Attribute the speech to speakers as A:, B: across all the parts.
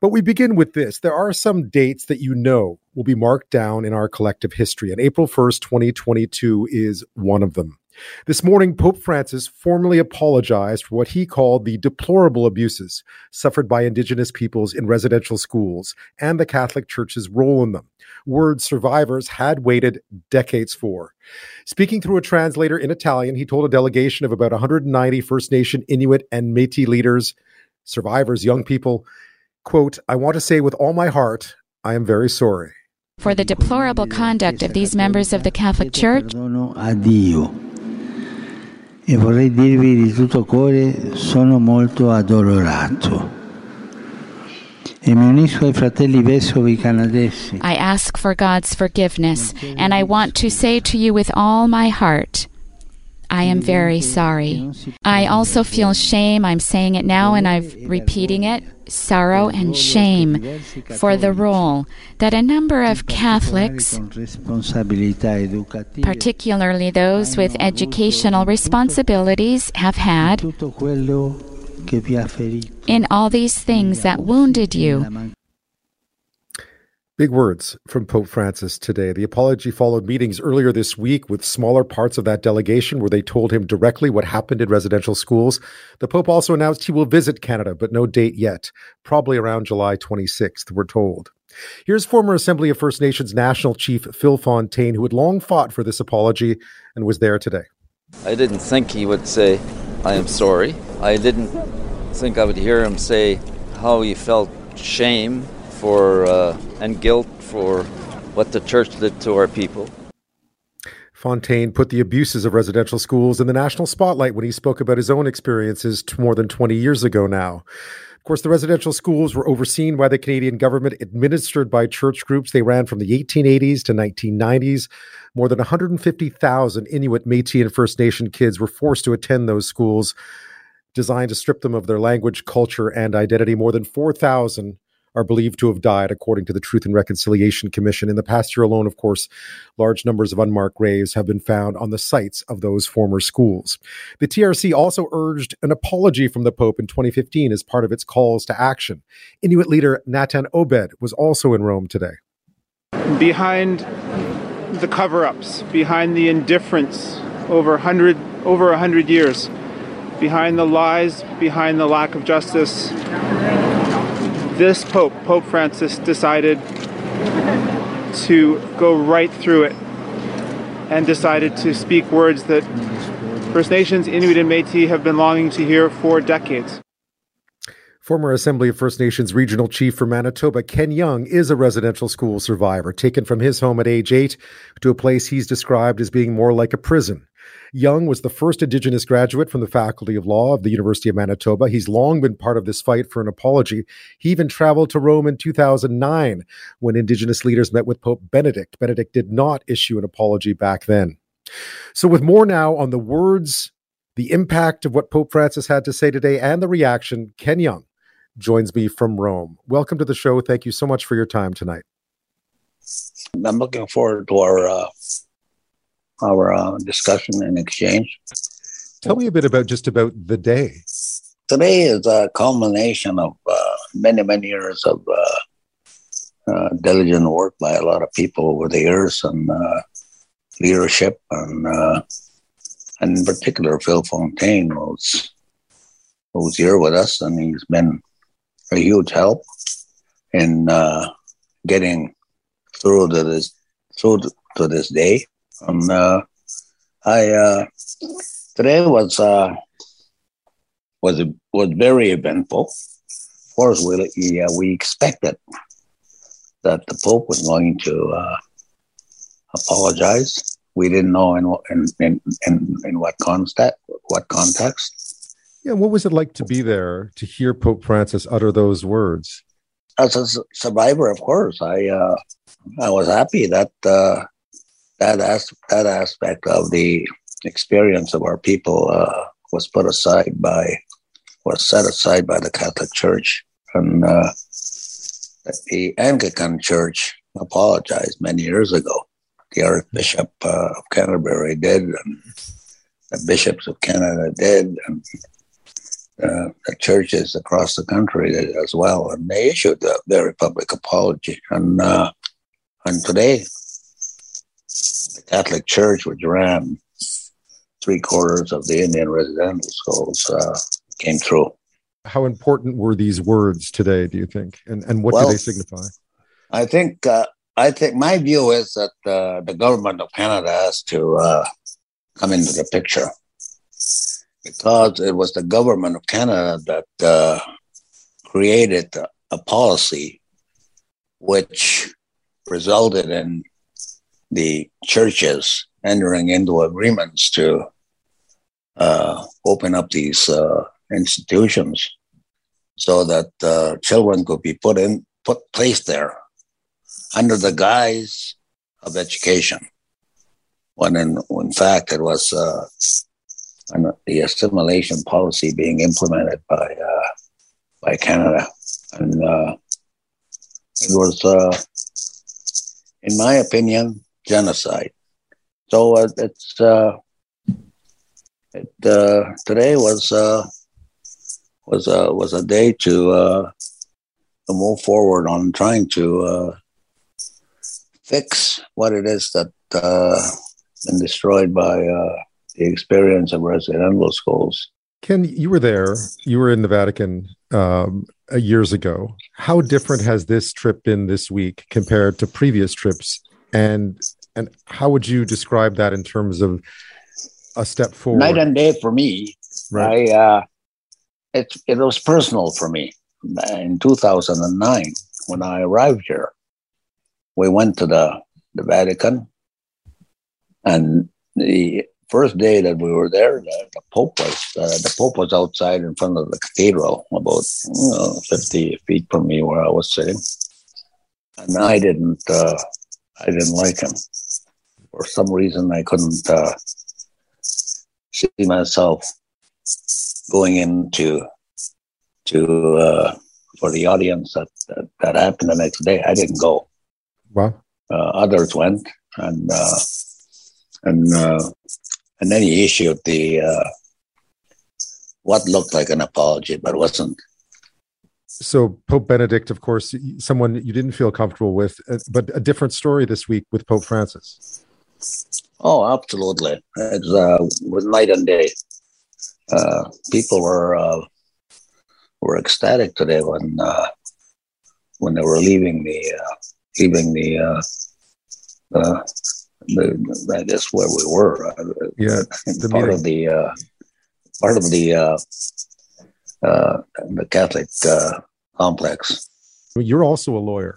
A: But we begin with this. There are some dates that you know will be marked down in our collective history, and April 1st, 2022 is one of them. This morning, Pope Francis formally apologized for what he called the deplorable abuses suffered by Indigenous peoples in residential schools and the Catholic Church's role in them. Words survivors had waited decades for. Speaking through a translator in Italian, he told a delegation of about 190 First Nation, Inuit, and Metis leaders, survivors, young people, quote, I want to say with all my heart, I am very sorry.
B: For the deplorable conduct of these members of the Catholic Church,
C: e vorrei dirvi di tutto cuore sono molto addolorato. E mi unisco ai fratelli vescovi canadesi.
B: I ask for God's forgiveness, and I want to say to you with all my heart, I am very sorry. I also feel shame. I'm saying it now and I'm repeating it sorrow and shame for the role that a number of Catholics, particularly those with educational responsibilities, have had in all these things that wounded you
A: Big words from Pope Francis today. The apology followed meetings earlier this week with smaller parts of that delegation where they told him directly what happened in residential schools. The Pope also announced he will visit Canada, but no date yet, probably around July 26th, we're told. Here's former Assembly of First Nations National Chief Phil Fontaine, who had long fought for this apology and was there today.
D: I didn't think he would say, I am sorry. I didn't think I would hear him say how he felt shame for uh, and guilt for what the church did to our people.
A: Fontaine put the abuses of residential schools in the national spotlight when he spoke about his own experiences more than 20 years ago now. Of course, the residential schools were overseen by the Canadian government, administered by church groups. They ran from the 1880s to 1990s. More than 150,000 Inuit, Metis, and First Nation kids were forced to attend those schools, designed to strip them of their language, culture, and identity. More than 4,000 are believed to have died, according to the Truth and Reconciliation Commission. In the past year alone, of course, large numbers of unmarked graves have been found on the sites of those former schools. The TRC also urged an apology from the Pope in 2015 as part of its calls to action. Inuit leader Natan Obed was also in Rome today.
E: Behind the cover ups, behind the indifference over 100, over 100 years, behind the lies, behind the lack of justice, this Pope, Pope Francis, decided to go right through it and decided to speak words that First Nations, Inuit, and Metis have been longing to hear for decades.
A: Former Assembly of First Nations Regional Chief for Manitoba, Ken Young, is a residential school survivor, taken from his home at age eight to a place he's described as being more like a prison. Young was the first Indigenous graduate from the Faculty of Law of the University of Manitoba. He's long been part of this fight for an apology. He even traveled to Rome in 2009 when Indigenous leaders met with Pope Benedict. Benedict did not issue an apology back then. So, with more now on the words, the impact of what Pope Francis had to say today, and the reaction, Ken Young joins me from Rome. Welcome to the show. Thank you so much for your time tonight.
F: I'm looking forward to our uh, our uh, discussion and exchange.
A: Tell me a bit about just about the day.
F: Today is a culmination of uh, many, many years of uh, uh diligent work by a lot of people over the years and uh, leadership, and, uh, and in particular, Phil Fontaine, who's, who's here with us, and he's been a huge help in getting through to this through to this day. And uh, I uh, today was uh, was was very eventful. Of course, we yeah, we expected that the Pope was going to uh, apologize. We didn't know in what in, in, in, in what context what context.
A: Yeah, what was it like to be there to hear Pope Francis utter those words?
F: As a survivor, of course, I uh, I was happy that uh, that as, that aspect of the experience of our people uh, was put aside by was set aside by the Catholic Church, and uh, the Anglican Church apologized many years ago. The Archbishop uh, of Canterbury did, and the bishops of Canada did, and uh, churches across the country as well, and they issued a very public apology. And uh, and today, the Catholic Church, which ran three quarters of the Indian residential schools, uh, came through.
A: How important were these words today? Do you think, and and what well, do they signify?
F: I think uh, I think my view is that uh, the government of Canada has to uh, come into the picture because it was the government of Canada that uh, created a policy which resulted in the churches entering into agreements to uh, open up these uh, institutions so that uh, children could be put in put placed there under the guise of education. When in, in fact it was uh, the assimilation policy being implemented by uh, by Canada, and uh, it was, in my opinion, genocide. So uh, it's uh, it uh, today was was a was a day to move forward on trying to fix what it is that uh been destroyed by the experience of residential schools.
A: Ken, you were there. You were in the Vatican um, years ago. How different has this trip been this week compared to previous trips? And and how would you describe that in terms of a step forward?
F: Night and day for me. Right. I, uh, it it was personal for me. In 2009, when I arrived here, we went to the the Vatican, and the first day that we were there, the, the Pope was uh, the Pope was outside in front of the cathedral, about you know, fifty feet from me where I was sitting, and I didn't uh, I didn't like him for some reason. I couldn't uh, see myself going into to uh, for the audience that, that, that happened the next day. I didn't go.
A: Wow.
F: Uh, others went, and uh, and and then he issued the uh, what looked like an apology, but wasn't.
A: So Pope Benedict, of course, someone you didn't feel comfortable with, uh, but a different story this week with Pope Francis.
F: Oh, absolutely! It's uh, was night and day. Uh, people were uh, were ecstatic today when uh, when they were leaving the uh, leaving the the, I guess where we were.
A: Uh, yeah,
F: the part meeting. of the uh, part of the uh, uh, the Catholic uh, complex.
A: You're also a lawyer.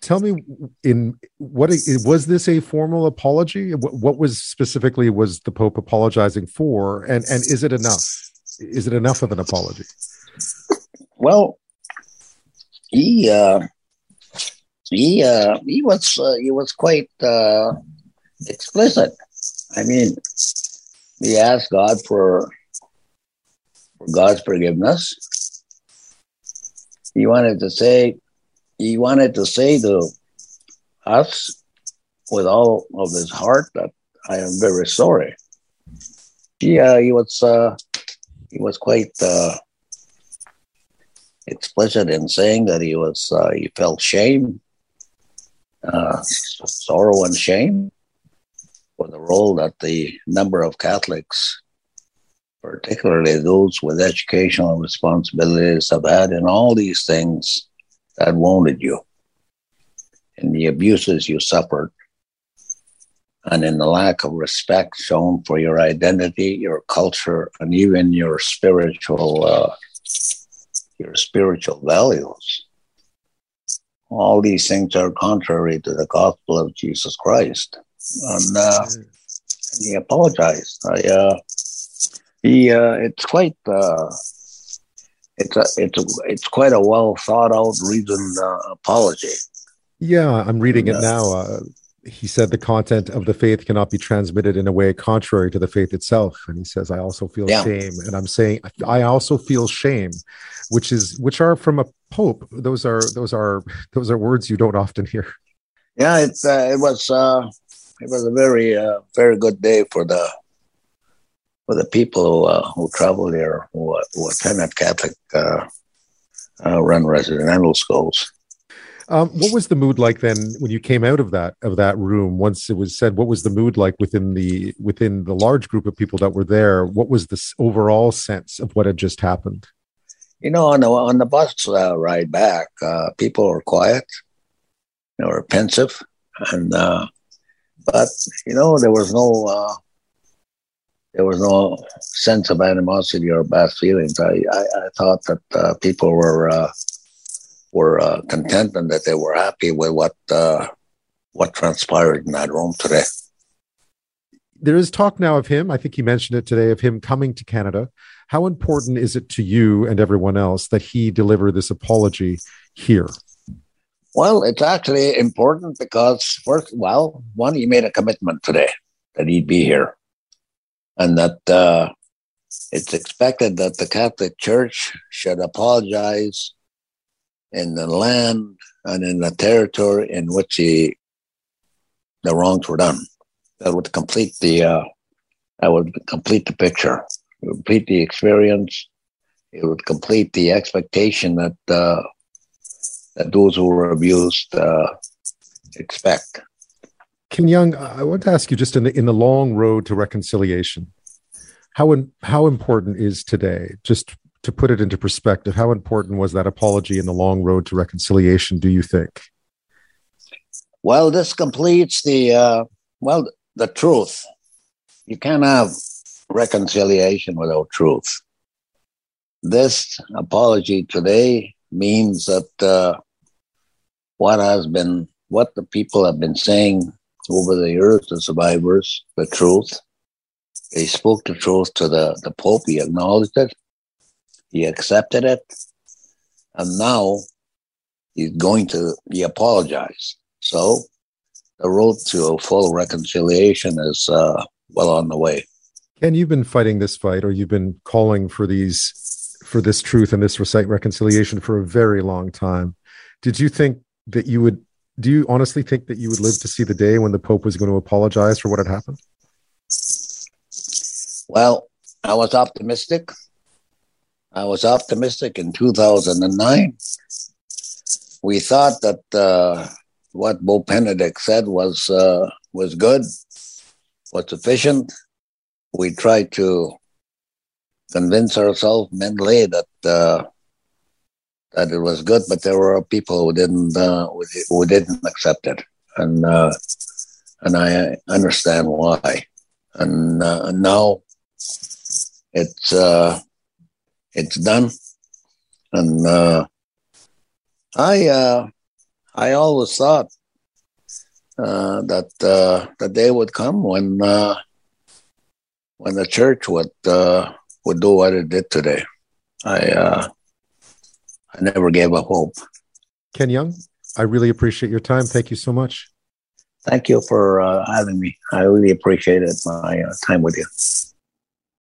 A: Tell me, in what was this a formal apology? What, what was specifically was the Pope apologizing for, and and is it enough? Is it enough of an apology?
F: Well, he uh, he uh, he was uh, he was quite uh, explicit. I mean, he asked God for, for God's forgiveness. He wanted to say, he wanted to say to us with all of his heart that I am very sorry. Yeah, he was uh, he was quite uh, explicit in saying that he was uh, he felt shame, uh, sorrow and shame for the role that the number of Catholics, particularly those with educational responsibilities, have had in all these things that wounded you, in the abuses you suffered, and in the lack of respect shown for your identity, your culture, and even your spiritual uh, your spiritual values. All these things are contrary to the gospel of Jesus Christ and, uh, he apologized. I, uh, he, uh, it's quite, uh, it's a, it's a, it's quite a well thought out, reasoned uh, apology.
A: Yeah, I'm reading it now. Uh, he said the content of the faith cannot be transmitted in a way contrary to the faith itself and he says i also feel yeah. shame and i'm saying i also feel shame which is which are from a pope those are those are those are words you don't often hear
F: yeah it's uh, it was uh it was a very uh, very good day for the with the people who, uh, who travel there who, who attend Catholic uh, uh, run residential schools.
A: Um, what was the mood like then when you came out of that of that room? Once it was said, what was the mood like within the within the large group of people that were there? What was the overall sense of what had just happened?
F: You know, on the on the bus uh, ride back, uh, people were quiet, they were pensive, and uh, but you know there was no uh, there was no sense of animosity or bad feelings. I I, I thought that uh, people were uh, were uh, content and that they were happy with what uh, what transpired in that room today.
A: There is talk now of him. I think he mentioned it today of him coming to Canada. How important is it to you and everyone else that he deliver this apology here?
F: Well, it's actually important because first, well, one, he made a commitment today that he'd be here, and that uh, it's expected that the Catholic Church should apologize in the land and in the territory in which he, the wrongs were done. That would complete the uh, that would complete the picture, complete the experience. It would complete the expectation that uh, that those who were abused uh, expect.
A: Young, I want to ask you just in the in the long road to reconciliation, how in, how important is today? Just to put it into perspective, how important was that apology in the long road to reconciliation? Do you think?
F: Well, this completes the uh, well the truth. You can't have reconciliation without truth. This apology today means that uh, what has been what the people have been saying over the years, the survivors, the truth. They spoke the truth to the, the Pope. He acknowledged it. He accepted it. And now he's going to, he apologized. So the road to a full reconciliation is uh, well on the way.
A: Ken, you've been fighting this fight, or you've been calling for these, for this truth and this recite reconciliation for a very long time. Did you think that you would? Do you honestly think that you would live to see the day when the Pope was going to apologize for what had happened?
F: Well, I was optimistic. I was optimistic in 2009. We thought that uh, what Pope Benedict said was uh, was good, was sufficient. We tried to convince ourselves mentally that uh, that it was good, but there were people who didn't uh, who didn't accept it, and uh, and I understand why. And uh, now it's uh, it's done, and uh, I uh, I always thought that the day would come when when the church would would do what it did today. I I never gave up hope.
A: Ken Young, I really appreciate your time. Thank you so much.
F: Thank you for uh, having me. I really appreciated my uh, time with you.